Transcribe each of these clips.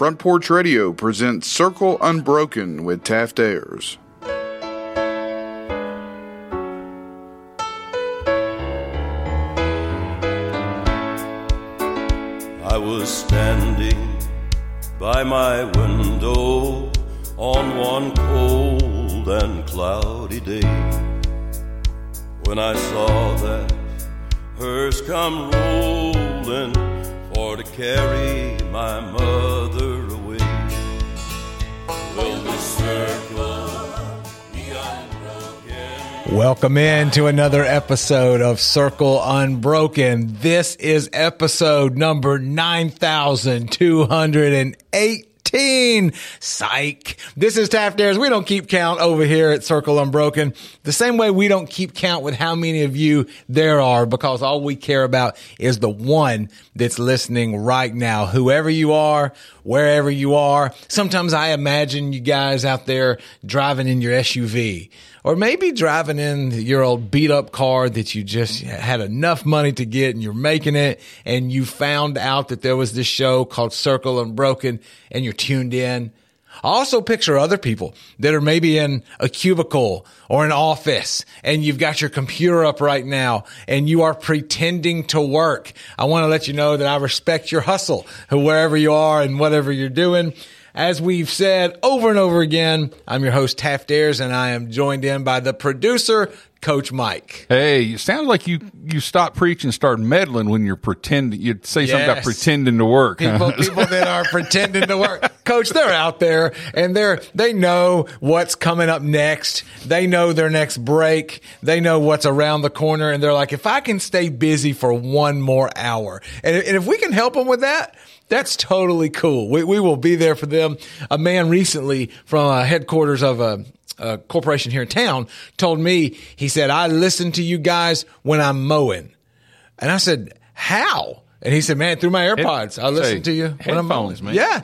Front Porch Radio presents Circle Unbroken with Taft Ayers. I was standing by my window on one cold and cloudy day when I saw that hearse come rolling for to carry my mother Welcome in to another episode of Circle Unbroken. This is episode number 9218. Psych. This is Taft Ayers. We don't keep count over here at Circle Unbroken. The same way we don't keep count with how many of you there are because all we care about is the one that's listening right now. Whoever you are, wherever you are. Sometimes I imagine you guys out there driving in your SUV or maybe driving in your old beat up car that you just had enough money to get and you're making it and you found out that there was this show called Circle Unbroken and you're tuned in. Also picture other people that are maybe in a cubicle or an office and you've got your computer up right now and you are pretending to work. I want to let you know that I respect your hustle wherever you are and whatever you're doing. As we've said over and over again, I'm your host, Taft Ayers, and I am joined in by the producer, Coach Mike. Hey, it sounds like you you stop preaching and start meddling when you're pretending. You'd say something about pretending to work. huh? People, people that are pretending to work. Coach, they're out there and they're, they know what's coming up next. They know their next break. They know what's around the corner. And they're like, if I can stay busy for one more hour and, and if we can help them with that, that's totally cool. We, we will be there for them. A man recently from uh, headquarters of a, a corporation here in town told me, he said, I listen to you guys when I'm mowing. And I said, how? And he said, man, through my AirPods, I listen to you when I'm mowing. man. Yeah.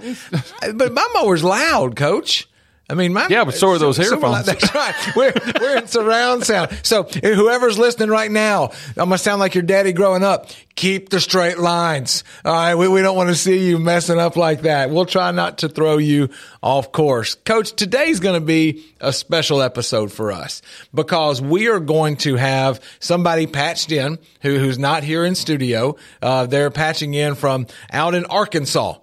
but my mower's loud, coach. I mean, my Yeah, but so are those so- earphones. That's right. We're we're in surround sound. So whoever's listening right now, I'm gonna sound like your daddy growing up. Keep the straight lines. All right, we, we don't want to see you messing up like that. We'll try not to throw you off course, Coach. Today's going to be a special episode for us because we are going to have somebody patched in who who's not here in studio. Uh, they're patching in from out in Arkansas.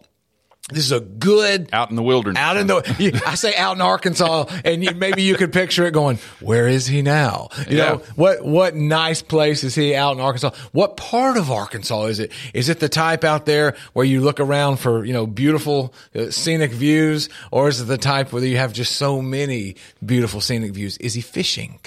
This is a good Out in the wilderness. out in the, I say out in Arkansas, and you, maybe you could picture it going, where is he now? You Yeah. know, what, what nice place is he out in Arkansas? What part of Arkansas is it? Is it the type out there where you look around for, you know, beautiful uh, scenic views? Or is it the type where you have just so many beautiful scenic views? Is he fishing?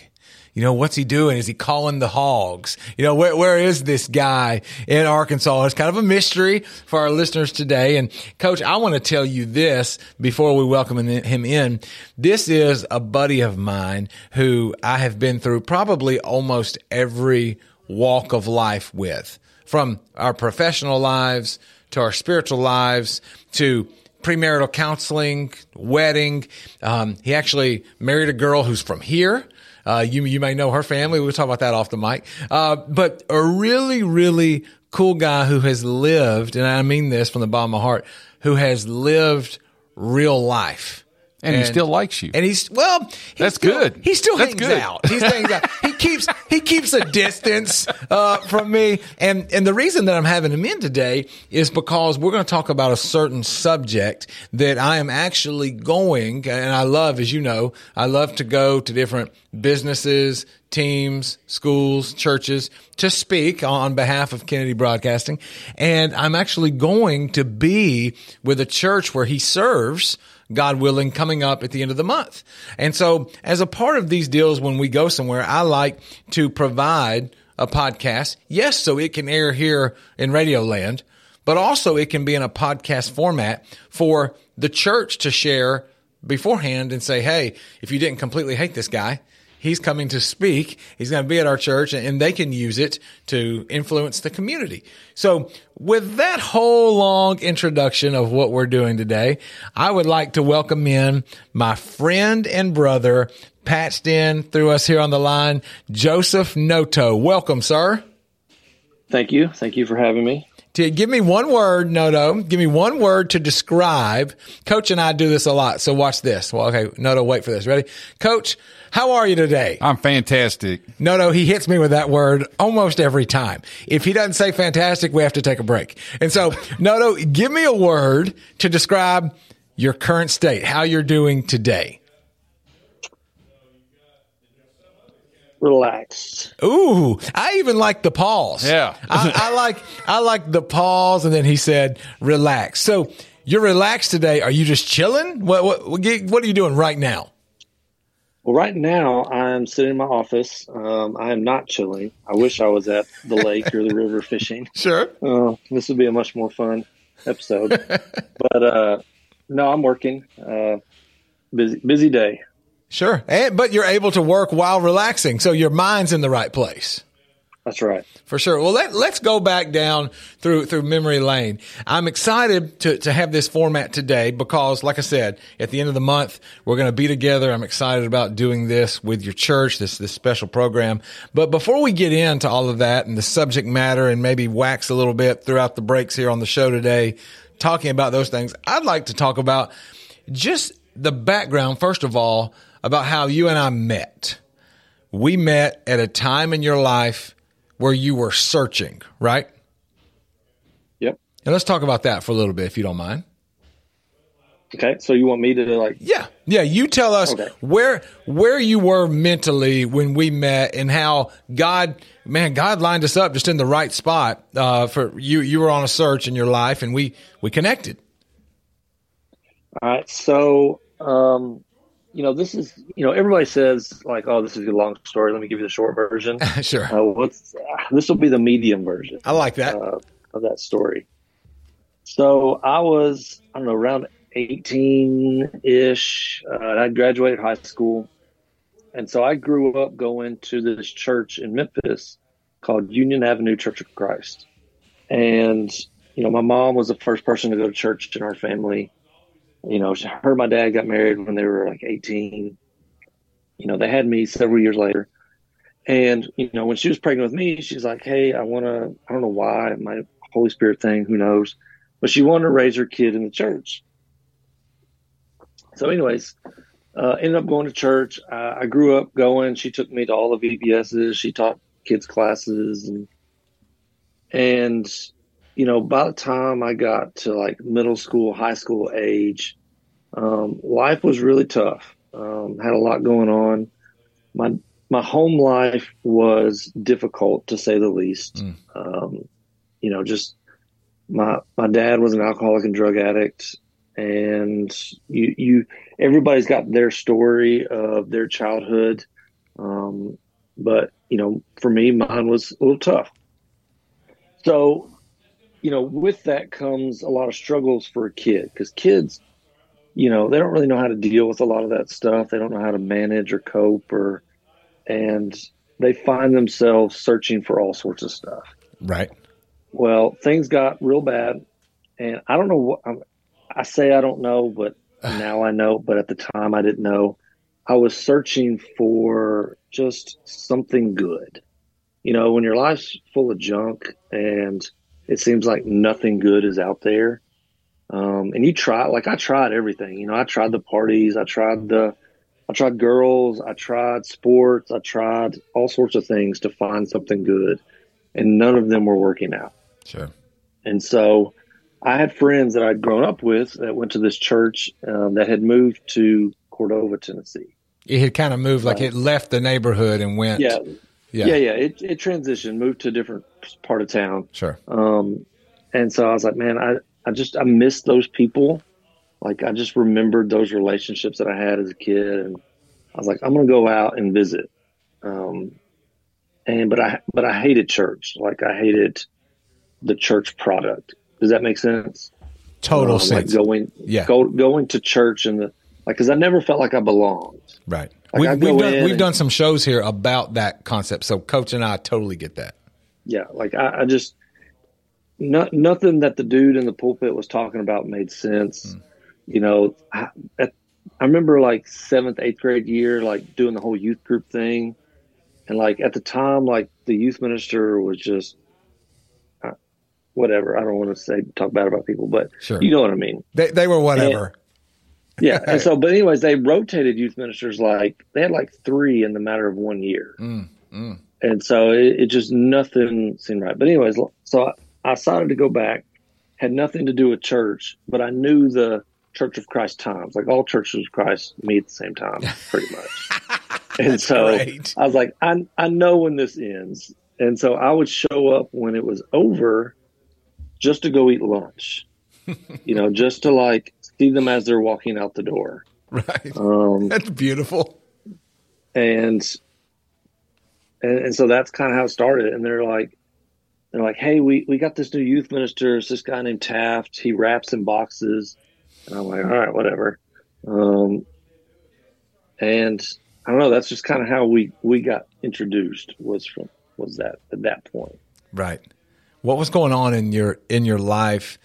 You know, what's he doing? Is he calling the hogs? You know, where, where is this guy in Arkansas? It's kind of a mystery for our listeners today. And coach, I want to tell you this before we welcome him in. This is a buddy of mine who I have been through probably almost every walk of life with from our professional lives to our spiritual lives to premarital counseling, wedding. Um, he actually married a girl who's from here. Uh, you you may know her family. We'll talk about that off the mic. Uh, but a really really cool guy who has lived, and I mean this from the bottom of my heart, who has lived real life. And he still likes you. And he's well. he That's still- good. He still That's hangs good. out. He hangs out. He keeps he keeps a distance uh, from me. And and the reason that I'm having him in today is because we're going to talk about a certain subject that I am actually going. And I love, as you know, I love to go to different businesses, teams, schools, churches to speak on behalf of Kennedy Broadcasting. And I'm actually going to be with a church where he serves. God willing, coming up at the end of the month. And so as a part of these deals, when we go somewhere, I like to provide a podcast. Yes, so it can air here in Radio Land, but also it can be in a podcast format for the church to share beforehand and say, Hey, if you didn't completely hate this guy, He's coming to speak. He's going to be at our church and they can use it to influence the community. So with that whole long introduction of what we're doing today, I would like to welcome in my friend and brother patched in through us here on the line, Joseph Noto. Welcome, sir. Thank you. Thank you for having me. To give me one word, no, no. Give me one word to describe. Coach and I do this a lot. So watch this. Well, okay, no, no, wait for this. Ready? Coach, how are you today? I'm fantastic. No, no, he hits me with that word almost every time. If he doesn't say fantastic, we have to take a break. And so, no, no, give me a word to describe your current state, how you're doing today. Relaxed. Ooh, I even like the pause. Yeah. I, I like I like the pause, and then he said, "Relax." So you're relaxed today. Are you just chilling? What what what what are you doing right now? Well, right now I'm sitting in my office. Um, I am not chilling. I wish I was at the lake or the river fishing. Sure. Uh, this would be a much more fun episode. but uh, no, I'm working. Uh, busy busy day. Sure. And, but you're able to work while relaxing, so your mind's in the right place. That's right. For sure. Well, let, let's go back down through through memory lane. I'm excited to, to have this format today because, like I said, at the end of the month, we're going to be together. I'm excited about doing this with your church, this this special program. But before we get into all of that and the subject matter and maybe wax a little bit throughout the breaks here on the show today, talking about those things, I'd like to talk about just the background, first of all, about how you and I met. We met at a time in your life where you were searching, right? Yep. And let's talk about that for a little bit, if you don't mind. Okay. So you want me to like? Yeah, yeah. You tell us Okay. where where you were mentally when we met, and how God, man, God lined us up just in the right spot uh, for you. You were on a search in your life, and we we connected. All right. So, um, you know, this is you know everybody says like, oh, this is a long story. Let me give you the short version. sure, Uh, what's this will be the medium version. I like that. uh, of that story. So I was, I don't know, around 18 ish. Uh, I graduated high school. And so I grew up going to this church in Memphis called Union Avenue Church of Christ. And, you know, my mom was the first person to go to church in our family. You know, her and my dad got married when they were like 18. You know, they had me several years later. And, you know, when she was pregnant with me, she's like, Hey, I want to, I don't know why, my Holy Spirit thing, who knows? But she wanted to raise her kid in the church. So, anyways, uh, ended up going to church. Uh, I grew up going. She took me to all the VBSs. She taught kids classes and, and, you know, by the time I got to like middle school, high school age, um, life was really tough. Um, had a lot going on. My my home life was difficult to say the least. Mm. Um, you know, just my my dad was an alcoholic and drug addict, and you you everybody's got their story of their childhood, um, but you know, for me, mine was a little tough. So, you know, with that comes a lot of struggles for a kid because kids, you know, they don't really know how to deal with a lot of that stuff. They don't know how to manage or cope or and they find themselves searching for all sorts of stuff. Right. Well, things got real bad, and I don't know what I'm, I say. I don't know, but now I know. But at the time, I didn't know. I was searching for just something good. You know, when your life's full of junk and it seems like nothing good is out there, um, and you try, like I tried everything. You know, I tried the parties, I tried the I tried girls, I tried sports, I tried all sorts of things to find something good, and none of them were working out. Sure. And so I had friends that I'd grown up with that went to this church um, that had moved to Cordova, Tennessee. It had kind of moved, like Right. it left the neighborhood and went. Yeah, Yeah. yeah, yeah. It, it transitioned, moved to a different part of town. Sure. Um, and so I was like, man, I, I just, I miss those people. Like, I just remembered those relationships that I had as a kid. And I was like, I'm going to go out and visit. Um, and, but I, but I hated church. Like, I hated the church product. Does that make sense? Total Um, sense. Like going, Yeah. go, going to church and the, like, cause I never felt like I belonged. Right. Like, we've we've done we've and- done some shows here about that concept. So Coach and I totally get that. yeah, like I, I just no, nothing that the dude in the pulpit was talking about made sense. Hmm. You know, I, at, I remember like seventh, eighth grade year, like doing the whole youth group thing, and like at the time, like the youth minister was just, uh, whatever. I don't want to say talk bad about people, but Sure. you know what I mean. They, they were whatever. Yeah. And so, but anyways, they rotated youth ministers like they had like three in the matter of one year. Mm, And so it, it just nothing seemed right. But anyways, so I, I decided to go back. Had nothing to do with church, but I knew the Church of Christ times. Like all churches of Christ meet at the same time, pretty much. and so. I was like, I I know when this ends. And so I would show up when it was over just to go eat lunch. you know, just to like see them as they're walking out the door. Right. Um, That's beautiful. and and, and so that's kind of how it started. And they're like, they're like, hey, we we got this new youth minister. It's this guy named Taft. He raps in boxes. And I'm like, all right, whatever. Um, and I don't know. That's just kind of how we we got introduced. Was from was that at that point. Right. What was going on in your in your life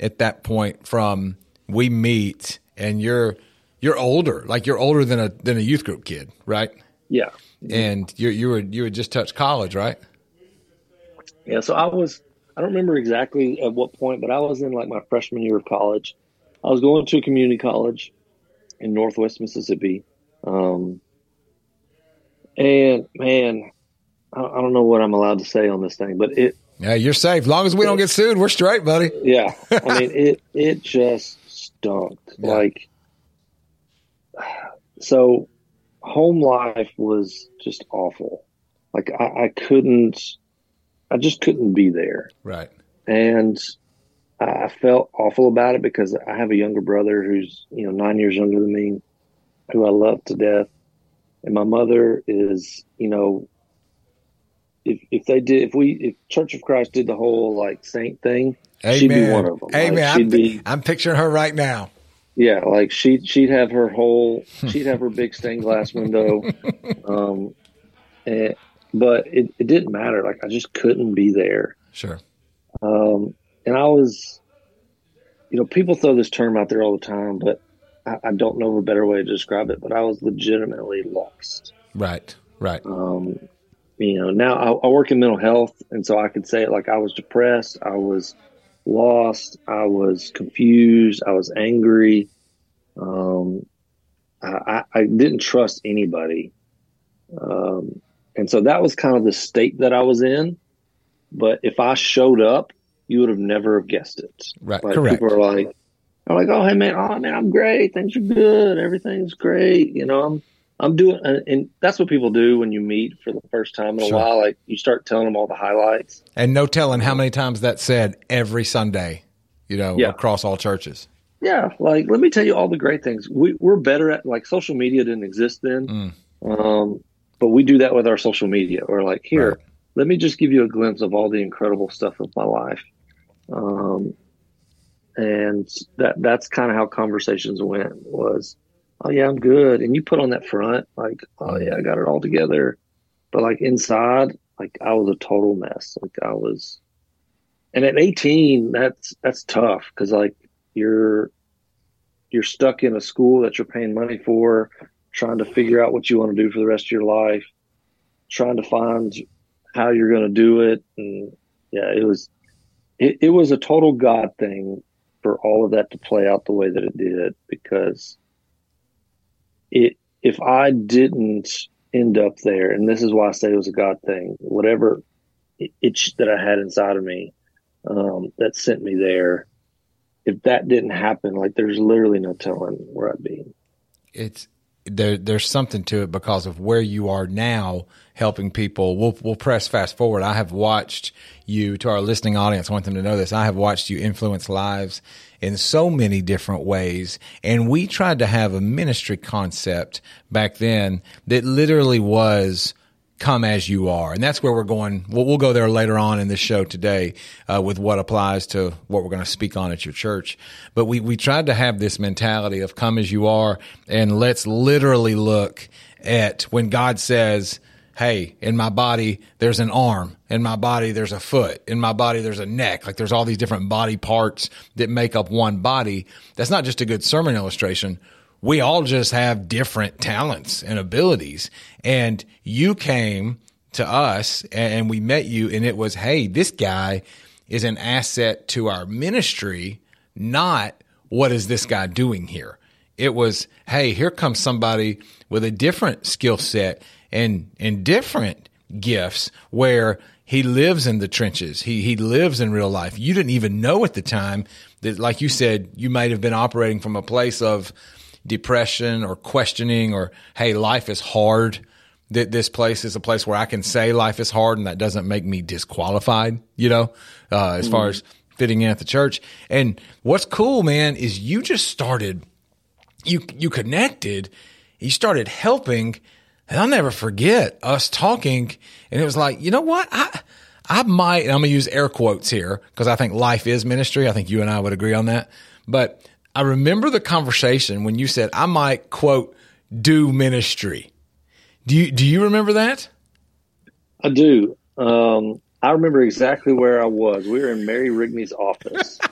at that point from we meet and you're you're older, like you're older than a than a youth group kid, right? Yeah, And you you were you had just touched college, right? Yeah, so I was I don't remember exactly at what point, but I was in like my freshman year of college. I was going to a community college in Northwest Mississippi. Um, and man, I, I don't know what I'm allowed to say on this thing, but it Yeah, you're safe. As long as we don't get sued, we're straight, buddy. yeah, I mean it it just stunk. Yeah. Like so home life was just awful. Like I, I couldn't I just couldn't be there. Right. and I felt awful about it because I have a younger brother who's you know nine years younger than me, who I love to death, and my mother is you know, if if they did if we if Church of Christ did the whole like saint thing, she'd be one of them. Amen. she'd I'm, be I'm picturing her right now. yeah, like she she'd have her whole she'd have her big stained glass window, um, and, but it, it didn't matter. Like I just couldn't be there. Sure. Um, and I was, you know, people throw this term out there all the time, but I, I don't know of a better way to describe it. But I was legitimately lost. Right. Right. Um, you know, now I, I work in mental health, and so I could say it like I was depressed, I was lost, I was confused, I was angry. Um, I, I, didn't trust anybody. Um, and so that was kind of the state that I was in. But if I showed up, you would have never have guessed it. Right. Like Correct. people are like, I'm like, oh hey man, oh man, I'm great, things are good, everything's great. You know, I'm I'm doing, and that's what people do when you meet for the first time in a Sure. while. Like you start telling them all the highlights. And no telling how many times that said every Sunday, you know, Yeah. across all churches. Yeah, like let me tell you all the great things. We we're better at like social media didn't exist then, Mm. um, but we do that with our social media. We're like, here, Right. let me just give you a glimpse of all the incredible stuff of my life, um, and that that's kind of how conversations went. Was, oh yeah, I'm good, and you put on that front, like, oh, oh yeah, I got it all together, but like inside, like I was a total mess. Like I was, and at 18, that's that's tough because like you're you're stuck in a school that you're paying money for, trying to figure out what you want to do for the rest of your life, trying to find how you're going to do it, and yeah, it was it, it was a total God thing for all of that to play out the way that it did because it if I didn't end up there, and this is why I say it was a God thing, whatever itch that I had inside of me um, that sent me there if that didn't happen, like there's literally no telling where I'd be. it's there there's something to it because of where you are now helping people. We'll we'll press fast forward. I have watched you to our listening audience I want them to know this i have watched you influence lives in so many different ways. And we tried to have a ministry concept back then that literally was come as you are. And that's where we're going. We'll, we'll go there later on in this show today uh, with what applies to what we're going to speak on at your church. But we, we tried to have this mentality of come as you are and let's literally look at when God says, Hey, in my body, there's an arm. In my body, there's a foot. In my body, there's a neck. Like there's all these different body parts that make up one body. That's not just a good sermon illustration we all just have different talents and abilities. And you came to us and we met you and it was, Hey, this guy, is an asset to our ministry, not what is this guy doing here? It was, hey, here comes somebody with a different skill set and and different gifts where he lives in the trenches. He he lives in real life. You didn't even know at the time that like you said, you might have been operating from a place of depression or questioning or hey, life is hard. That this place is a place where I can say life is hard and that doesn't make me disqualified, you know, uh, as far as fitting in at the church. And what's cool, man, is you just started you you connected, you started helping, and I'll never forget us talking, and it was like, you know what, I I might, and I'm gonna use air quotes here because I think life is ministry. I think you and I would agree on that. But I remember the conversation when you said I might quote do ministry. Do you do you remember that? I do. Um, I remember exactly where I was. We were in Mary Rigney's office.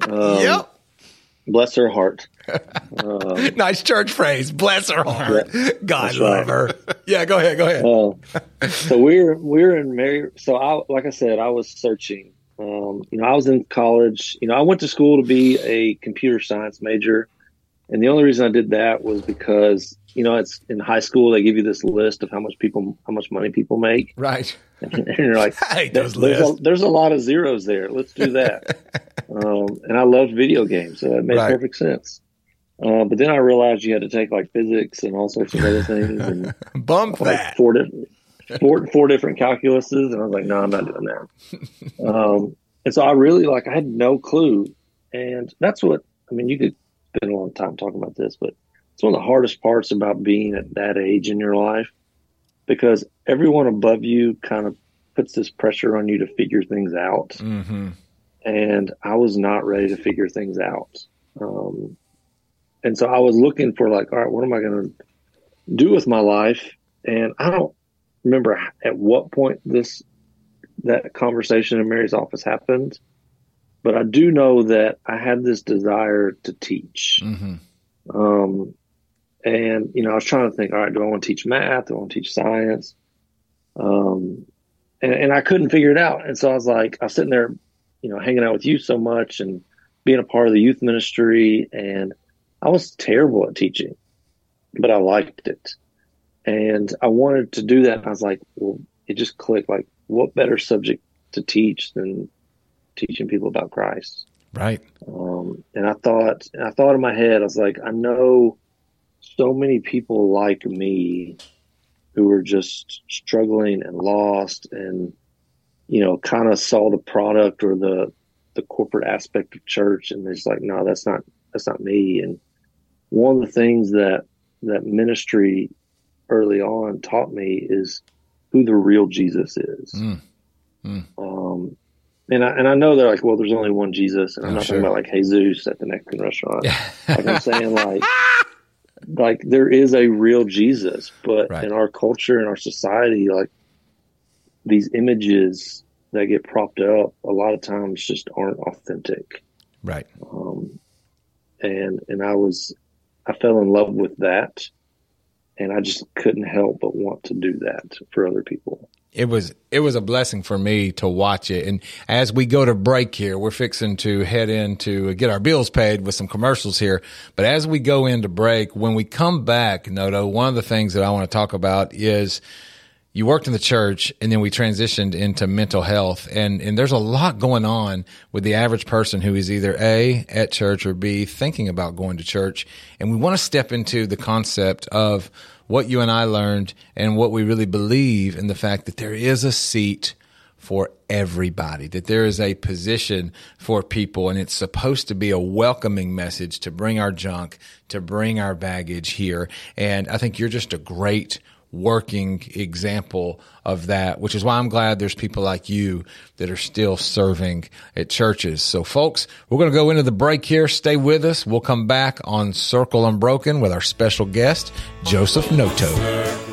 Um, yep. Bless her heart. nice church phrase. Bless her heart. God love right. her. Yeah, go ahead. Go ahead. Uh, so we're we're in Mary. So I, like I said, I was searching. Um, you know, I was in college. You know, I went to school to be a computer science major, and the only reason I did that was because you know, it's in high school they give you this list of how much people, how much money people make, right. and you're like, I hate "There- those there's, a, there's a lot of zeros there. Let's do that. um, and I loved video games, so it made Right. perfect sense. Uh, but then I realized you had to take like physics and all sorts of other things, and Bump like that. four different four four different calculuses, and I was like, no, I'm not doing that. um, and so I really like I had no clue, and that's what I mean. You could spend a long time talking about this, but it's one of the hardest parts about being at that age in your life because everyone above you kind of puts this pressure on you to figure things out, hmm and I was not ready to figure things out. Um, and so I was looking for like, all right, what am I going to do with my life? And I don't remember at what point this that conversation in Mary's office happened, but I do know that I had this desire to teach. hmm Um, and you know, I was trying to think, all right, do I want to teach math? Do I want to teach science? Um, and, and I couldn't figure it out. And so I was like, I was sitting there, you know, hanging out with you so much and being a part of the youth ministry, and I was terrible at teaching, but I liked it, and I wanted to do that. I was like, well, it just clicked. Like, what better subject to teach than teaching people about Christ? Right. Um, and I thought, and I thought in my head, I was like, I know so many people like me who are just struggling and lost and, you know, kind of saw the product or the, the corporate aspect of church. And they're just like, no, that's not, that's not me. And one of the things that, that ministry early on taught me is who the real Jesus is. Mm. Mm. Um, and I, and I know they're like, well, there's only one Jesus, and I'm Oh, not sure. talking about like Jesus at the Mexican restaurant. like I'm saying, like, like there is a real Jesus, but Right. in our culture and our society, like these images that get propped up a lot of times just aren't authentic. Right. Um, and and I was, I fell in love with that, and I just couldn't help but want to do that for other people. it was it was a blessing for me to watch it. And as we go to break here, we're fixing to head in to get our bills paid with some commercials here. But as we go into break, when we come back, Noto, one of the things that I want to talk about is you worked in the church and then we transitioned into mental health and and there's a lot going on with the average person who is either A at church or B thinking about going to church and we want to step into the concept of what you and I learned and what we really believe in the fact that there is a seat for everybody, that there is a position for people, and it's supposed to be a welcoming message to bring our junk, to bring our baggage here. And I think you're just a great working example of that, which is why I'm glad there's people like you that are still serving at churches. So folks, we're going to go into the break here. Stay with us. We'll come back on Circle Unbroken with our special guest, Joseph Noto.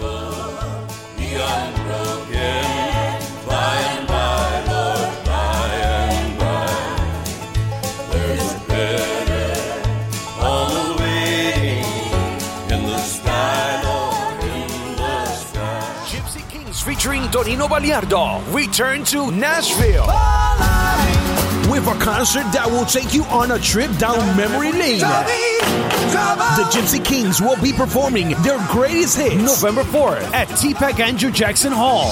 Kings Baliardo return to Nashville. with a concert that will take you on a trip down memory lane. The Gypsy Kings will be performing their greatest hits November 4th at TPAC Andrew Jackson Hall.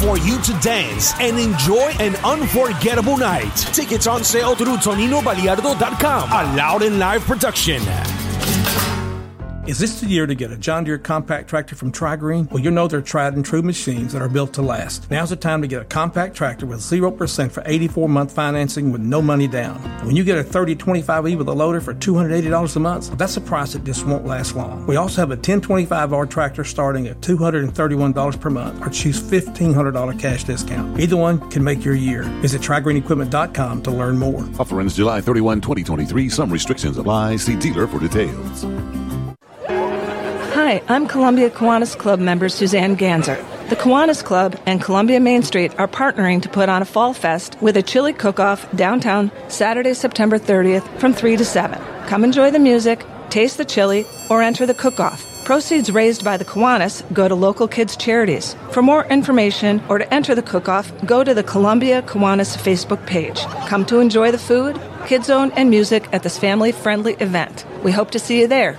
For you to dance and enjoy an unforgettable night. Tickets on sale through ToninoBaliardo.com. A loud and live production. Is this the year to get a John Deere compact tractor from TriGreen? Well, you know they're tried and true machines that are built to last. Now's the time to get a compact tractor with 0% for 84 month financing with no money down. When you get a 3025E with a loader for $280 a month, that's a price that just won't last long. We also have a 1025R tractor starting at $231 per month or choose $1,500 cash discount. Either one can make your year. Visit TriGreenEquipment.com to learn more. Offer ends July 31, 2023. Some restrictions apply. See dealer for details. Hi, I'm Columbia Kiwanis Club member Suzanne Ganzer. The Kiwanis Club and Columbia Main Street are partnering to put on a fall fest with a chili cook-off downtown Saturday, September 30th from 3 to 7. Come enjoy the music, taste the chili, or enter the cook-off. Proceeds raised by the Kiwanis go to local kids' charities. For more information or to enter the cook-off, go to the Columbia Kiwanis Facebook page. Come to enjoy the food, Kids Zone, and music at this family-friendly event. We hope to see you there.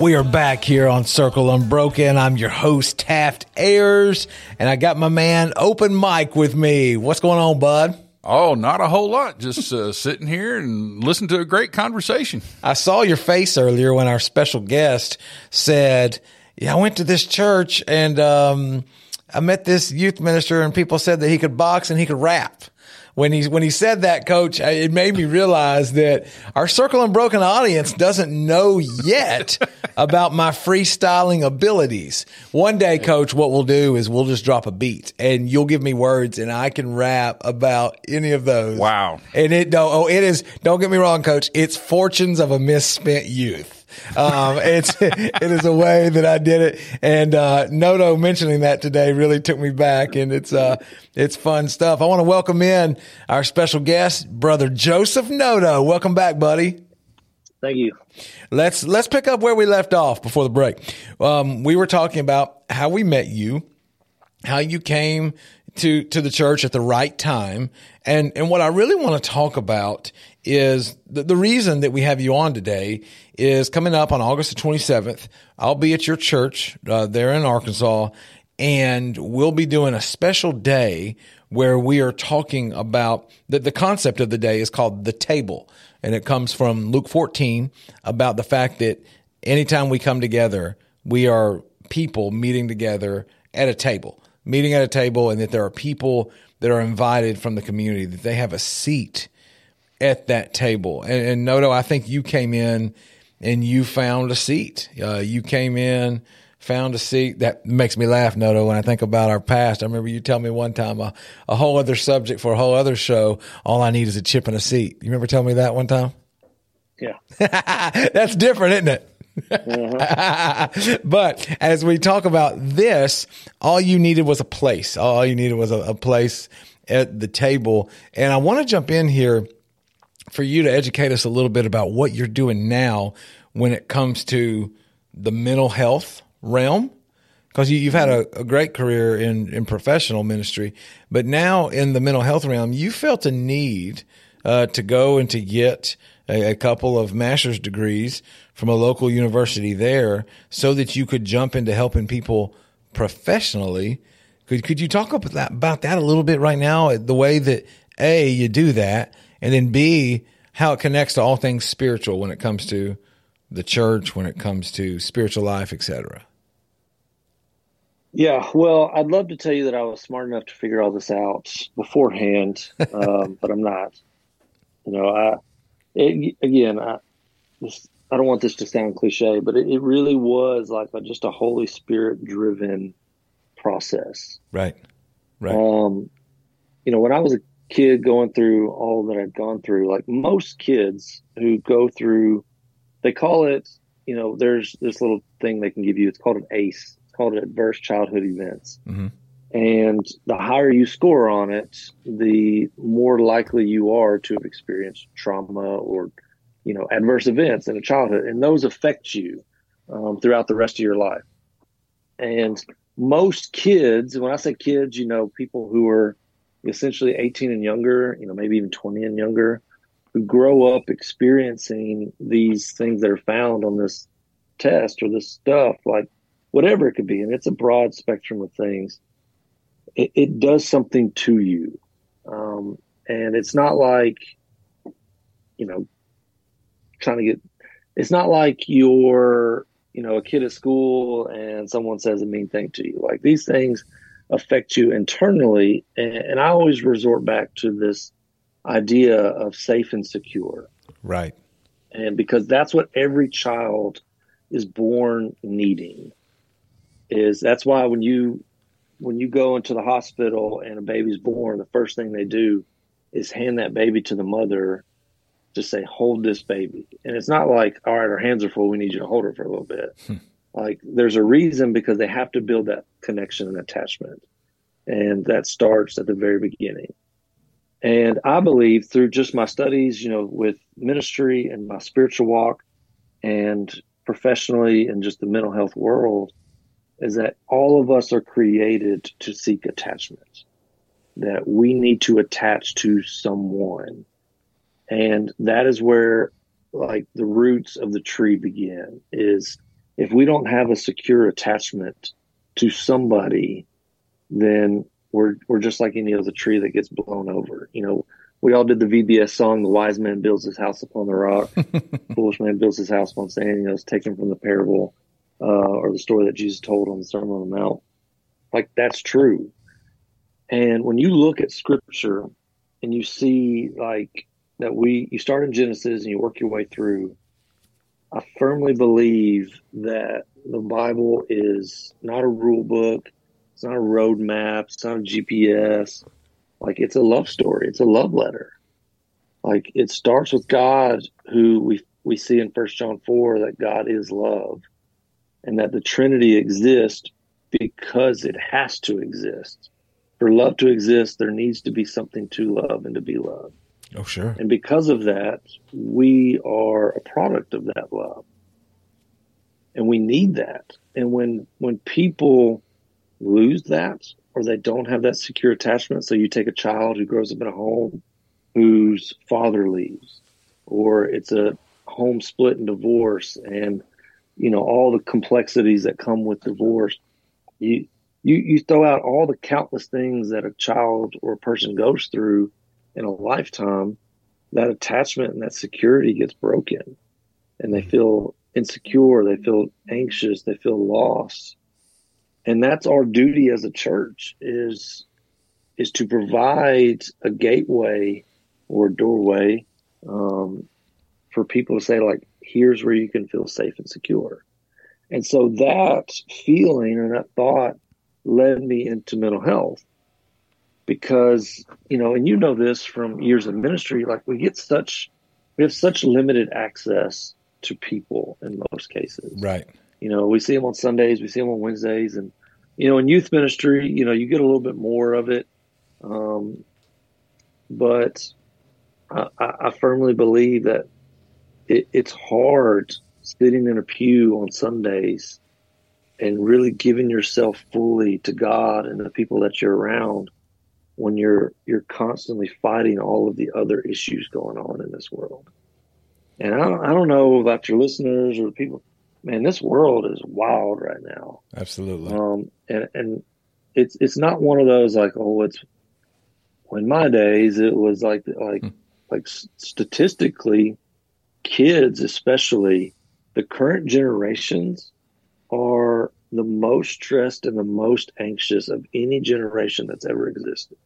We are back here on Circle Unbroken. I'm your host, Taft Ayers, and I got my man Open Mike with me. What's going on, bud? Oh, not a whole lot. Just uh, sitting here and listen to a great conversation. I saw your face earlier when our special guest said, Yeah, I went to this church and um, I met this youth minister, and people said that he could box and he could rap. When he when he said that, Coach, it made me realize that our Circle Unbroken audience doesn't know yet about my freestyling abilities. One day, Coach, what we'll do is we'll just drop a beat, and you'll give me words, and I can rap about any of those. Wow! And it don't oh it is don't get me wrong, Coach. It's fortunes of a misspent youth. Um, it's it is a way that I did it, and uh, Noto mentioning that today really took me back, and it's uh it's fun stuff. I want to welcome in our special guest, brother Joseph Noto. Welcome back, buddy. Thank you. Let's let's pick up where we left off before the break. Um, we were talking about how we met you, how you came to to the church at the right time, and and what I really want to talk about is the, the reason that we have you on today is coming up on August the twenty seventh. I'll be at your church uh, there in Arkansas, and we'll be doing a special day where we are talking about the, the concept of the day is called the table. And it comes from Luke 14 about the fact that anytime we come together, we are people meeting together at a table, meeting at a table, and that there are people that are invited from the community, that they have a seat at that table. And, and Noto, I think you came in and you found a seat. Uh, you came in, found a seat. That makes me laugh, Noto, when I think about our past. I remember you telling me one time a, a whole other subject for a whole other show. All I need is a chip and a seat. You remember telling me that one time? Yeah. That's different, isn't it? but as we talk about this, all you needed was a place. All you needed was a, a place at the table. And I want to jump in here for you to educate us a little bit about what you're doing now when it comes to the mental health realm. Because you, you've had a, a great career in, in professional ministry, but now in the mental health realm, you felt a need uh, to go and to get a, a couple of master's degrees from a local university there so that you could jump into helping people professionally. Could, could you talk about that, about that a little bit right now? The way that A, you do that, and then B, how it connects to all things spiritual when it comes to the church, when it comes to spiritual life, etc. Yeah, well, I'd love to tell you that I was smart enough to figure all this out beforehand, um, but I'm not. You know, I it, again, I this, I don't want this to sound cliche, but it, it really was like a, just a Holy Spirit driven process. Right. Right. Um, you know, when I was a kid going through all that I'd gone through, like most kids who go through, they call it, you know, there's this little thing they can give you. It's called an ACE. It's called Adverse Childhood Events. Mm-hmm. And the higher you score on it, the more likely you are to have experienced trauma or, you know, adverse events in a childhood. And those affect you um, throughout the rest of your life. And most kids, when I say kids, you know, people who are essentially 18 and younger, you know, maybe even 20 and younger, who grow up experiencing these things that are found on this test or this stuff, like whatever it could be. And it's a broad spectrum of things. It, it does something to you. Um, and it's not like, you know, trying to get, it's not like you're you know a kid at school and someone says a mean thing to you. Like these things affect you internally, and, and I always resort back to this idea of safe and secure. Right. And because that's what every child is born needing. Is that's why when you when you go into the hospital and a baby's born, the first thing they do is hand that baby to the mother to say, hold this baby. And it's not like, all right, our hands are full, we need you to hold her for a little bit. Hmm. like there's a reason because they have to build that connection and attachment. And that starts at the very beginning. And I believe through just my studies, you know, with ministry and my spiritual walk and professionally and just the mental health world, is that all of us are created to seek attachment, that we need to attach to someone. And that is where like the roots of the tree begin is if we don't have a secure attachment to somebody, then we're we're just like any other tree that gets blown over. You know, we all did the VBS song, "The Wise Man Builds His House Upon the Rock, Foolish Man Builds His House Upon Sand." You know, it's taken from the parable uh, or the story that Jesus told on the Sermon on the Mount. Like that's true. And when you look at Scripture and you see like that, we you start in Genesis and you work your way through. I firmly believe that the Bible is not a rule book. It's not a roadmap. It's not a GPS. Like it's a love story. It's a love letter. Like it starts with God, who we we see in First John four that God is love, and that the Trinity exists because it has to exist. For love to exist, there needs to be something to love and to be loved. Oh, sure. And because of that, we are a product of that love. And we need that. And when when people lose that or they don't have that secure attachment, so you take a child who grows up in a home whose father leaves, or it's a home split and divorce and you know all the complexities that come with divorce. You you you throw out all the countless things that a child or a person goes through in a lifetime, that attachment and that security gets broken and they feel insecure, they feel anxious, they feel lost. And that's our duty as a church is is to provide a gateway or a doorway um, for people to say like, here's where you can feel safe and secure. And so that feeling and that thought led me into mental health because you know and you know this from years of ministry like we get such we have such limited access to people in most cases Right. you know we see them on sundays we see them on wednesdays and you know in youth ministry you know you get a little bit more of it um, but I, I firmly believe that it, it's hard sitting in a pew on sundays and really giving yourself fully to god and the people that you're around when you're you're constantly fighting all of the other issues going on in this world. And I don't, I don't know about your listeners or the people. Man, this world is wild right now. Absolutely. Um, and and it's it's not one of those like oh it's. In my days, it was like like like statistically, kids especially the current generations are the most stressed and the most anxious of any generation that's ever existed.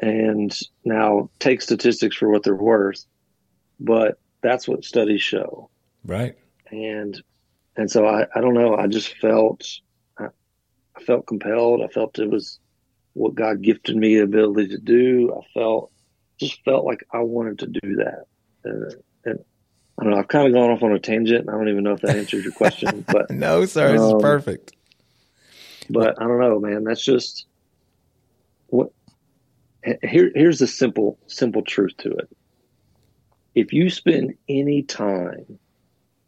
And now take statistics for what they're worth, but that's what studies show. Right. And and so I, I don't know, I just felt I, I felt compelled. I felt it was what God gifted me the ability to do. I felt just felt like I wanted to do that. And, and I don't know, I've kind of gone off on a tangent. I don't even know if that answers your question, but no, sir, this um, is perfect. but I don't know, man. That's just what. Here, here's the simple, simple truth to it. If you spend any time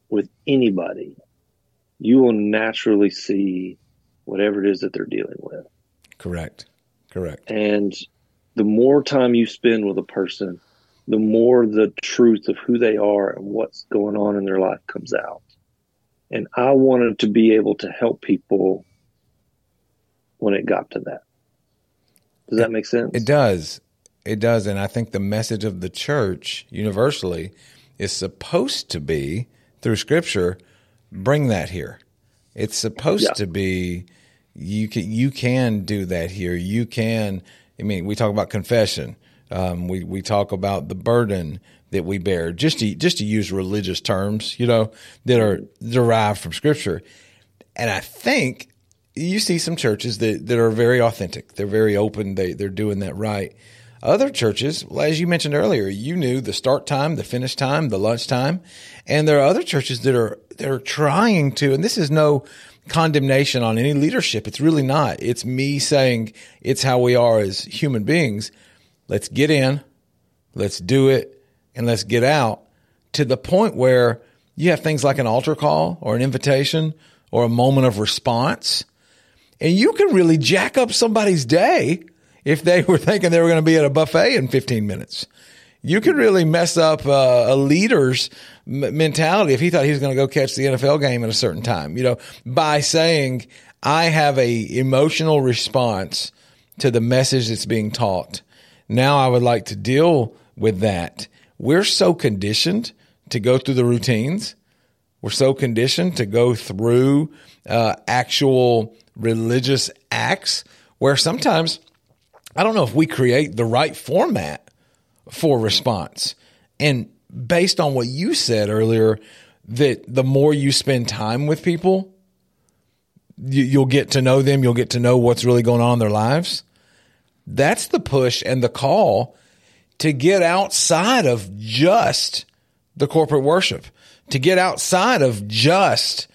with anybody, you will naturally see whatever it is that they're dealing with. Correct. Correct. And the more time you spend with a person, the more the truth of who they are and what's going on in their life comes out. And I wanted to be able to help people when it got to that. Does that make sense? It does. It does. And I think the message of the church universally is supposed to be through Scripture, bring that here. It's supposed Yeah. to be you can you can do that here. You can. I mean, we talk about confession. Um, we we talk about the burden that we bear. Just to just to use religious terms, you know, that are derived from Scripture. And I think you see some churches that, that are very authentic. They're very open. They they're doing that right. Other churches, well, as you mentioned earlier, you knew the start time, the finish time, the lunch time, and there are other churches that are that are trying to. And this is no condemnation on any leadership. It's really not. It's me saying it's how we are as human beings. Let's get in, let's do it, and let's get out to the point where you have things like an altar call or an invitation or a moment of response. And you can really jack up somebody's day if they were thinking they were going to be at a buffet in 15 minutes. You could really mess up uh, a leader's m- mentality if he thought he was going to go catch the NFL game at a certain time, you know, by saying, I have a emotional response to the message that's being taught. Now I would like to deal with that. We're so conditioned to go through the routines. We're so conditioned to go through uh, actual religious acts where sometimes I don't know if we create the right format for response. And based on what you said earlier, that the more you spend time with people, you, you'll get to know them, you'll get to know what's really going on in their lives. That's the push and the call to get outside of just the corporate worship, to get outside of just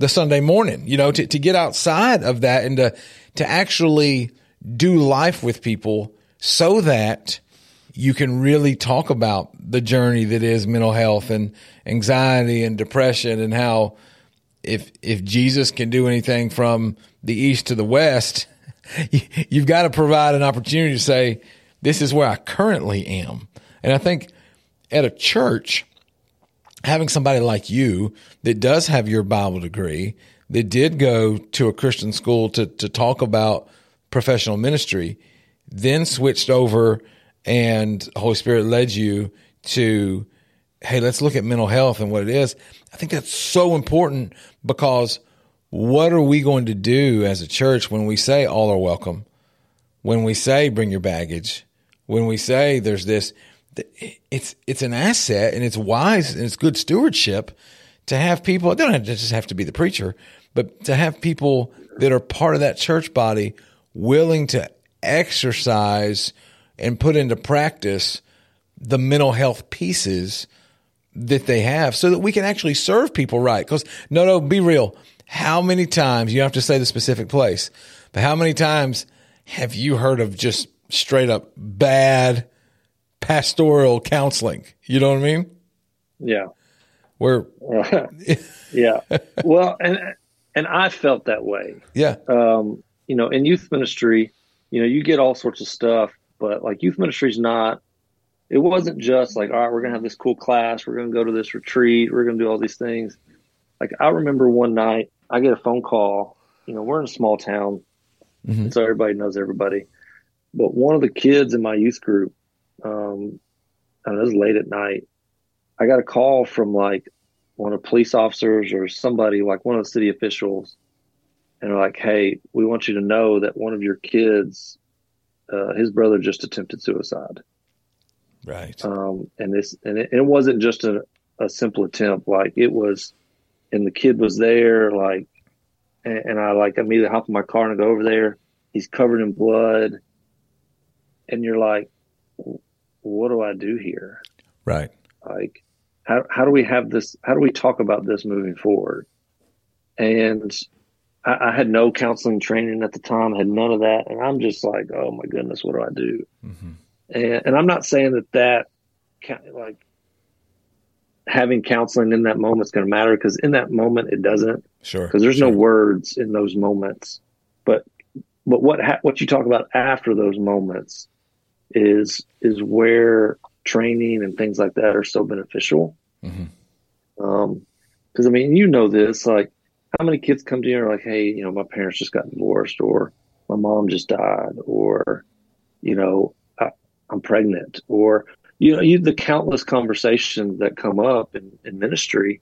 the Sunday morning, you know, to, to get outside of that and to, to actually do life with people so that you can really talk about the journey that is mental health and anxiety and depression and how if if Jesus can do anything from the east to the west, you- you've got to provide an opportunity to say this is where I currently am. And I think at a church having somebody like you that does have your Bible degree, that did go to a Christian school to, to talk about professional ministry, then switched over and Holy Spirit led you to, hey, let's look at mental health and what it is. I think that's so important because what are we going to do as a church when we say all are welcome? When we say bring your baggage? When we say there's this, it's it's an asset and it's wise and it's good stewardship to have people. It don't have to just have to be the preacher, but to have people that are part of that church body willing to exercise and put into practice the mental health pieces that they have so that we can actually serve people right. Because no, no, be real. How many times you have to say the specific place, but how many times have you heard of just straight up bad pastoral counseling? You know what I mean? Yeah. Where, yeah. Well, and and I felt that way. yeah, Um, you know, in youth ministry, you know, you get all sorts of stuff, but like youth ministry is not. It wasn't just like, all right, we're gonna have this cool class, we're gonna go to this retreat, we're gonna do all these things. Like I remember one night, I get a phone call. You know, we're in a small town, and so everybody knows everybody. But one of the kids in my youth group, um, and it was late at night. I got a call from like one of the police officers or somebody, like one of the city officials, and they're like, "Hey, we want you to know that one of your kids, uh, his brother just attempted suicide." Right. Um, and this, and it, it wasn't just a, a simple attempt. Like it was, and the kid was there. Like, and, and I like immediately hop in my car and go over there. He's covered in blood, and you're like, "What do I do here?" Right. like how how do we have this how do we talk about this moving forward and I, I had no counseling training at the time had none of that and i'm just like oh my goodness what do i do mm-hmm. and, and i'm not saying that that like having counseling in that moment is going to matter because in that moment it doesn't Sure. because there's no words in those moments but but what ha- what you talk about after those moments is is where training and things like that are so beneficial um because i mean you know this like how many kids come to you and are like hey you know my parents just got divorced or my mom just died or you know I, i'm pregnant or you know you the countless conversations that come up in, in ministry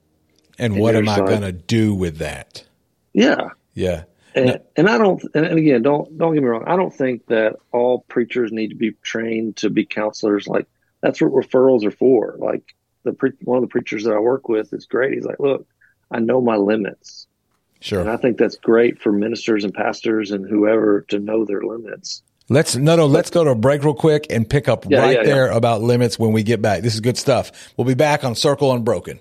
And And what am I like- going to do with that? Yeah. Yeah. And, and I don't, and again, don't don't get me wrong. I don't think that all preachers need to be trained to be counselors. Like that's what referrals are for. Like the pre- one of the preachers that I work with is great. He's like, look, I know my limits, Sure. and I think that's great for ministers and pastors and whoever to know their limits. Let's no no. Let's go to a break real quick and pick up Yeah, right yeah, there about limits when we get back. This is good stuff. We'll be back on Circle Unbroken.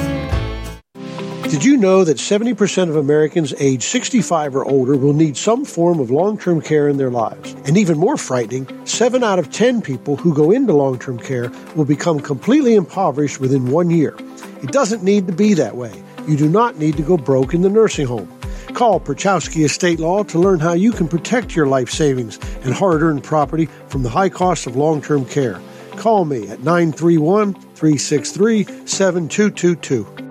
Did you know that 70% of Americans age 65 or older will need some form of long term care in their lives? And even more frightening, 7 out of 10 people who go into long term care will become completely impoverished within one year. It doesn't need to be that way. You do not need to go broke in the nursing home. Call Perchowski Estate Law to learn how you can protect your life savings and hard earned property from the high cost of long term care. Call me at 931 363 7222.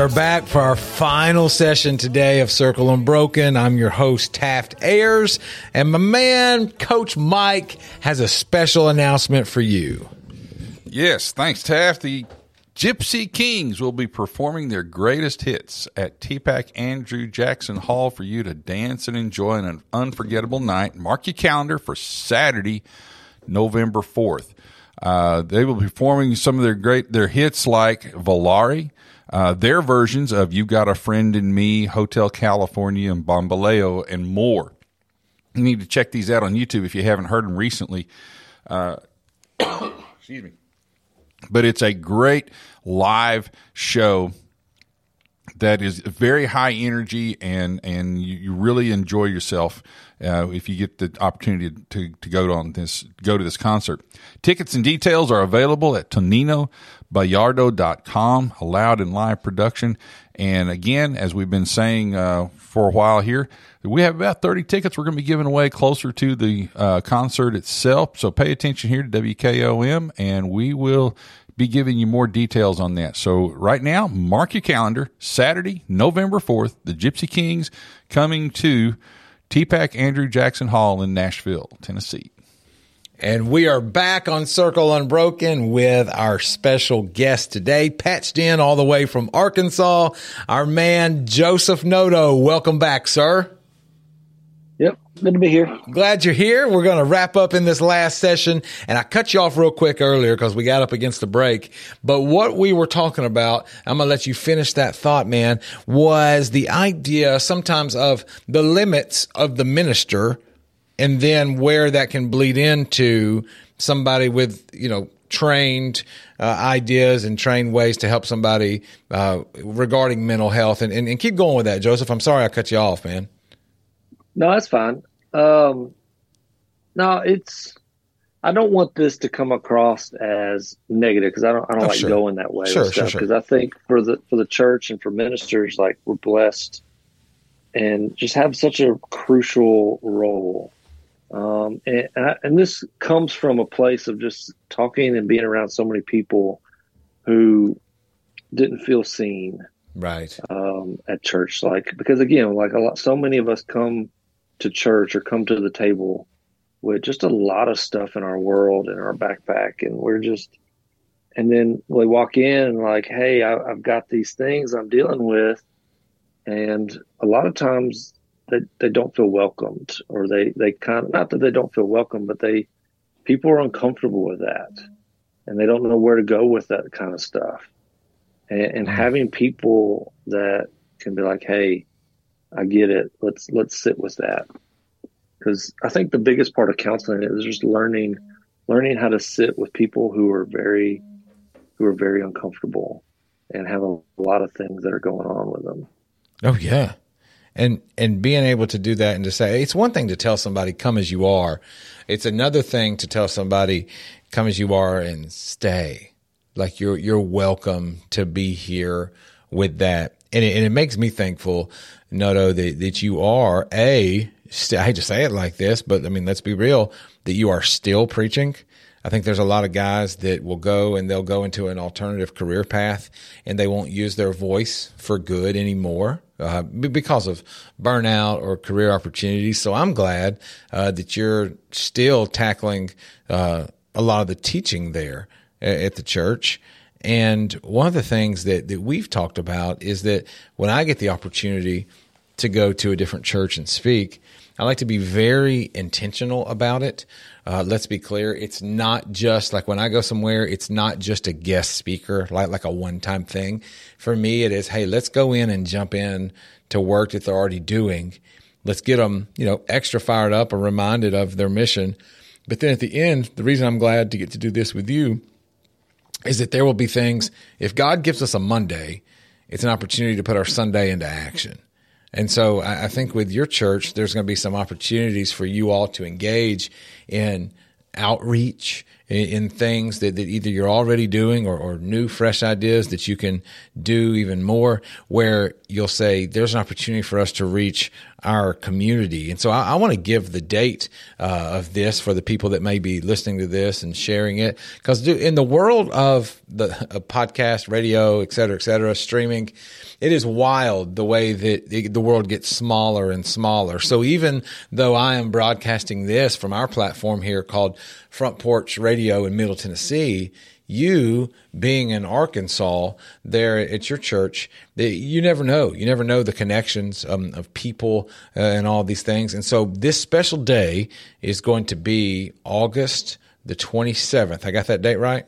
Are back for our final session today of Circle Unbroken. I'm your host, Taft Ayers, and my man, Coach Mike, has a special announcement for you. Yes, thanks, Taft. The Gipsy Kings will be performing their greatest hits at TPAC Andrew Jackson Hall for you to dance and enjoy an unforgettable night. Mark your calendar for Saturday, November 4th. Uh, they will be performing some of their great their hits like Volare, uh, their versions of "You Got a Friend in Me," Hotel California, and Bamboléo, and more. You need to check these out on YouTube if you haven't heard them recently. Uh, excuse me but it's a great live show that is very high energy and and you, you really enjoy yourself uh, if you get the opportunity to, to go on this go to this concert. Tickets and details are available at toninobayardo.com, allowed in live production. And again, as we've been saying uh, for a while here, we have about 30 tickets we're going to be giving away closer to the uh, concert itself. So pay attention here to WKOM and we will be giving you more details on that. So right now, mark your calendar. Saturday, November 4th, the Gipsy Kings coming to TPAC Andrew Jackson Hall in Nashville, Tennessee. And we are back on Circle Unbroken with our special guest today, patched in all the way from Arkansas, our man Joseph Noto. Welcome back, sir. Yep, good to be here. Glad you're here. We're going to wrap up in this last session. And I cut you off real quick earlier because we got up against the break. But what we were talking about, I'm going to let you finish that thought, man, was the idea sometimes of the limits of the minister and then where that can bleed into somebody with, you know, trained uh, ideas and trained ways to help somebody uh, regarding mental health. And, and, and keep going with that, Joseph. I'm sorry I cut you off, man. No, that's fine. Um, no, it's. I don't want this to come across as negative because I don't. I don't Oh, like sure. going that way Sure, sure, stuff sure. because I think for the for the church and for ministers, like we're blessed and just have such a crucial role. Um, and and, I, and this comes from a place of just talking and being around so many people who didn't feel seen Right. um, at church. Like because again, like a lot, so many of us come to church or come to the table with just a lot of stuff in our world in our backpack, and we're just. And then we walk in like, hey, I, I've got these things I'm dealing with, and a lot of times they they don't feel welcomed, or they they kind of not that they don't feel welcome, but they people are uncomfortable with that, and they don't know where to go with that kind of stuff and, and mm-hmm. having people that can be like, "Hey, I get it. Let's let's sit with that." Because I think the biggest part of counseling is just learning learning how to sit with people who are very who are very uncomfortable and have a lot of things that are going on with them. Oh yeah. And and being able to do that and to say it's one thing to tell somebody come as you are. It's another thing to tell somebody come as you are and stay. Like you're you're welcome to be here with that. And it, and it makes me thankful, Noto, that, that you are a st- I hate to say it like this, but I mean, let's be real, that you are still preaching. I think there's a lot of guys that will go and they'll go into an alternative career path and they won't use their voice for good anymore. Uh, because of burnout or career opportunities. So I'm glad uh, that you're still tackling uh, a lot of the teaching there at the church. And one of the things that, that we've talked about is that when I get the opportunity to go to a different church and speak, I like to be very intentional about it. Uh, let's be clear. It's not just like when I go somewhere, it's not just a guest speaker, like, like a one time thing. For me, it is, hey, let's go in and jump in to work that they're already doing. Let's get them, you know, extra fired up or reminded of their mission. But then at the end, the reason I'm glad to get to do this with you is that there will be things, if God gives us a Monday, it's an opportunity to put our Sunday into action. And so I, think with your church, there's going to be some opportunities for you all to engage in outreach in, in things that, that either you're already doing or, or new, fresh ideas that you can do even more, where you'll say, there's an opportunity for us to reach our community. And so I, I want to give the date uh, of this for the people that may be listening to this and sharing it. Because in the world of the podcast, radio, et cetera, et cetera, streaming, it is wild the way that the world gets smaller and smaller. So even though I am broadcasting this from our platform here called Front Porch Radio in Middle Tennessee, you being in Arkansas there at your church, you never know. You never know the connections um, of people uh, and all these things. And so this special day is going to be August the 27th. I got that date right?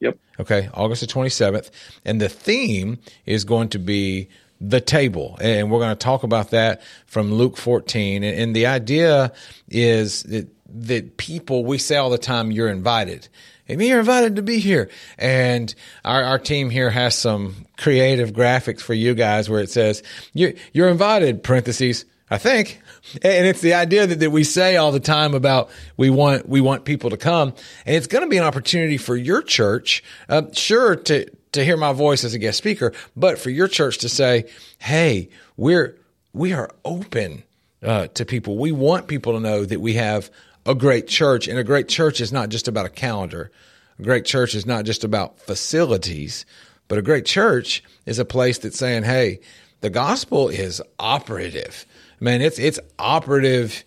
Yep. Okay, August the 27th. And the theme is going to be the table. And we're going to talk about that from Luke 14. And the idea is that, that people, we say all the time, you're invited. And you're invited to be here. And our, our team here has some creative graphics for you guys where it says, you're, you're invited, parentheses, I think. And it's the idea that, that we say all the time about we want, we want people to come. And it's going to be an opportunity for your church, uh, sure, to, to hear my voice as a guest speaker, but for your church to say, Hey, we're, we are open, uh, to people. We want people to know that we have a great church and a great church is not just about a calendar. A great church is not just about facilities, but a great church is a place that's saying, Hey, the gospel is operative man, it's it's operative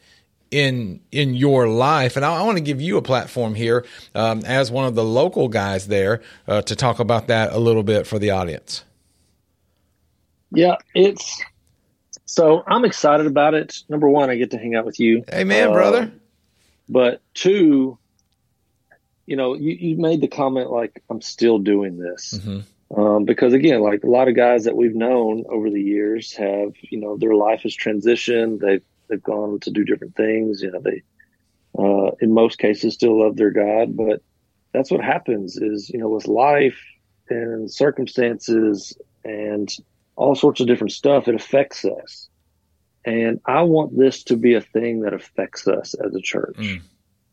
in in your life. And I, I want to give you a platform here um, as one of the local guys there uh, to talk about that a little bit for the audience. Yeah, it's so I'm excited about it. Number one, I get to hang out with you. Hey, man, uh, brother. But two, you know, you, you made the comment like I'm still doing this. Mm-hmm. Um, because again, like a lot of guys that we've known over the years have, you know, their life has transitioned. They've they've gone to do different things. You know, they uh, in most cases still love their God, but that's what happens. Is you know, with life and circumstances and all sorts of different stuff, it affects us. And I want this to be a thing that affects us as a church. Mm.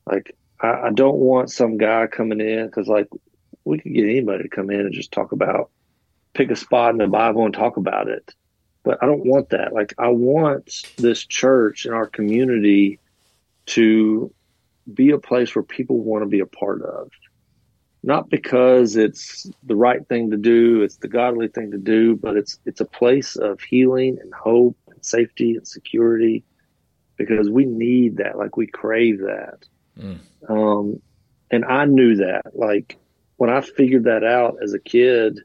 Like, I, I don't want some guy coming in because, like, we could get anybody to come in and just talk about pick a spot in the Bible and talk about it. But I don't want that. Like I want this church and our community to be a place where people want to be a part of. Not because it's the right thing to do, it's the godly thing to do, but it's it's a place of healing and hope and safety and security because we need that, like we crave that. Mm. Um, and I knew that. Like when I figured that out as a kid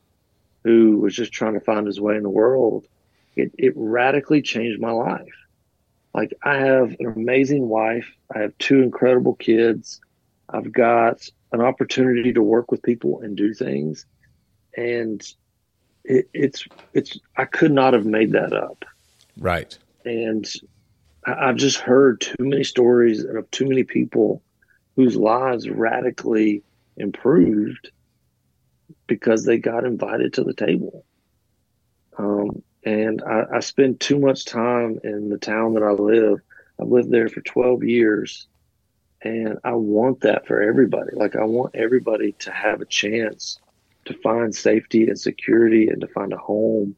who was just trying to find his way in the world, it, it radically changed my life. Like I have an amazing wife. I have two incredible kids. I've got an opportunity to work with people and do things. And it, it's, it's, I could not have made that up. Right. And I've just heard too many stories of too many people whose lives radically improved because they got invited to the table. Um, and I, I spend too much time in the town that I live. I've lived there for 12 years and I want that for everybody. Like I want everybody to have a chance to find safety and security and to find a home.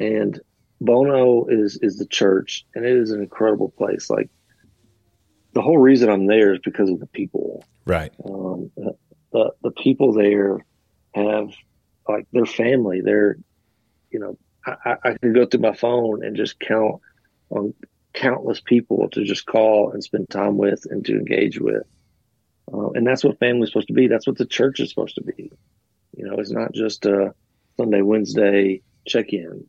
And Bono is is the church, and it is an incredible place. Like the whole reason I'm there is because of the people. Right. Um, the the people there have like their family. They're you know I, I could go through my phone and just count on countless people to just call and spend time with and to engage with. Uh, and that's what family's supposed to be. That's what the church is supposed to be. You know, it's not just a Sunday, Wednesday check in.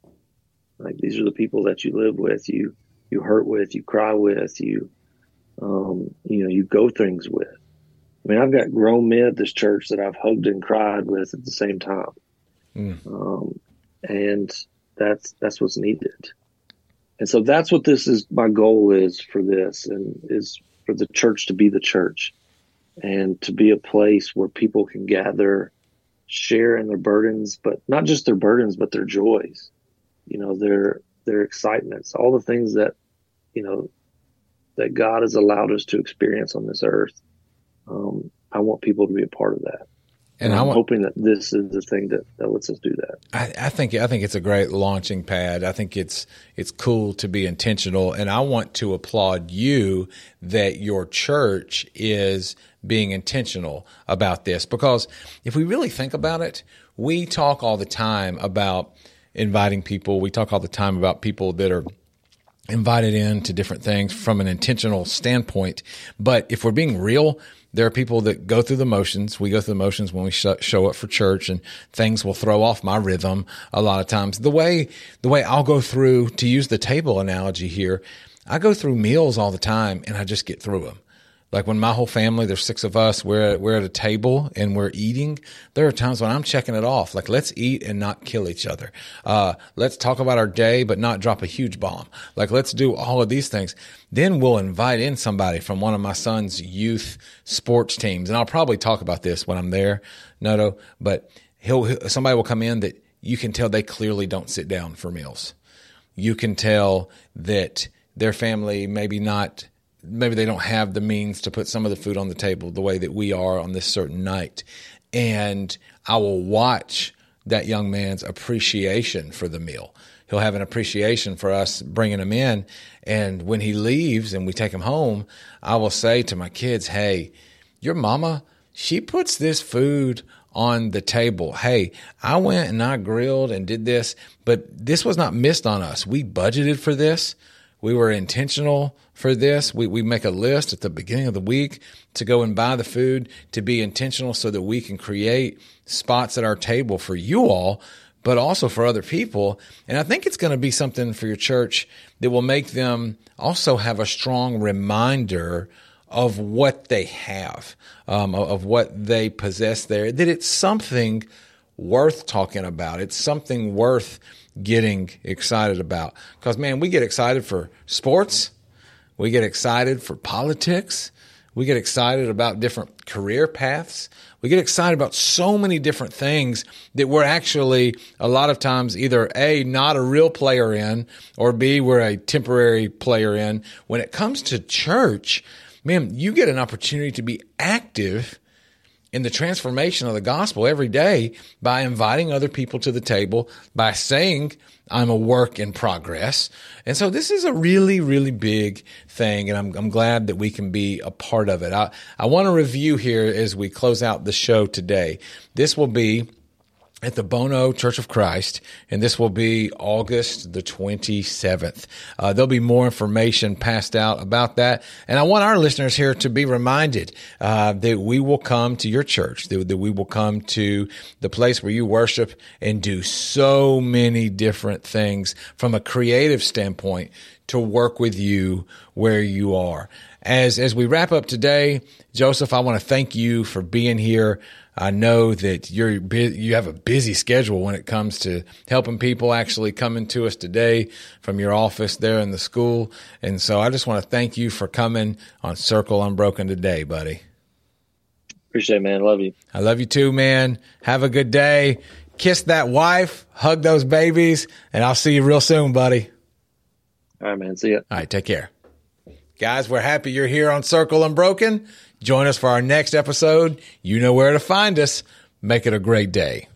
Like these are the people that you live with, you you hurt with, you cry with, you um, you know, you go things with. I mean, I've got grown men at this church that I've hugged and cried with at the same time, Mm. um, and that's that's what's needed. And so that's what this is. My goal is for this, and is for the church to be the church, and to be a place where people can gather, share in their burdens, but not just their burdens, but their joys. You know, their their excitements, all the things that you know that God has allowed us to experience on this earth. Um, I want people to be a part of that. And And I'm want- hoping that this is the thing that, that lets us do that. I, I think I think it's a great launching pad. I think it's it's cool to be intentional, and I want to applaud you that your church is being intentional about this because if we really think about it, we talk all the time about inviting people. We talk all the time about people that are invited in to different things from an intentional standpoint. But if we're being real, there are people that go through the motions. We go through the motions when we sh- show up for church and things will throw off my rhythm a lot of times. The way, the way I'll go through, to use the table analogy here, I go through meals all the time and I just get through them. Like when my whole family, there's six of us, we're, we're at a table and we're eating. There are times when I'm checking it off. Like let's eat and not kill each other. Uh, let's talk about our day, but not drop a huge bomb. Like let's do all of these things. Then we'll invite in somebody from one of my son's youth sports teams. And I'll probably talk about this when I'm there, Noto, but he'll, somebody will come in that you can tell they clearly don't sit down for meals you can tell that their family maybe not maybe they don't have the means to put some of the food on the table the way that we are on this certain night and i will watch that young man's appreciation for the meal he'll have an appreciation for us bringing him in and when he leaves and we take him home i will say to my kids hey your mama she puts this food on the table. Hey, I went and I grilled and did this, but this was not missed on us. We budgeted for this. We were intentional for this. We, we make a list at the beginning of the week to go and buy the food, to be intentional so that we can create spots at our table for you all, but also for other people. And I think it's going to be something for your church that will make them also have a strong reminder of what they have, um, of, what they possess there, that it's something worth talking about. It's something worth getting excited about. Because, man, we get excited for sports, we get excited for politics, we get excited about different career paths. We get excited about so many different things that we're actually a lot of times either A, not a real player in, or B, we're a temporary player in. When it comes to church, man, you get an opportunity to be active in the transformation of the gospel every day by inviting other people to the table, by saying, I'm a work in progress. And so this is a really, really big thing. And I'm, I'm glad that we can be a part of it. I, I want to review here as we close out the show today. This will be at the Bono Church of Christ, and this will be August the 27th. Uh, there'll be more information passed out about that. And I want our listeners here to be reminded uh, that we will come to your church, that, that we will come to the place where you worship and do so many different things from a creative standpoint to work with you where you are. As, as we wrap up today, Joseph, I want to thank you for being here. I know that you're you have a busy schedule when it comes to helping people actually coming to us today from your office there in the school. And so I just want to thank you for coming on Circle Unbroken today, buddy. Appreciate it, man. Love you. I love you too, man. Have a good day. Kiss that wife, hug those babies, and I'll see you real soon, buddy. All right, man. See ya. All right, take care. Guys, we're happy you're here on Circle Unbroken. Join us for our next episode. You know where to find us. Make it a great day.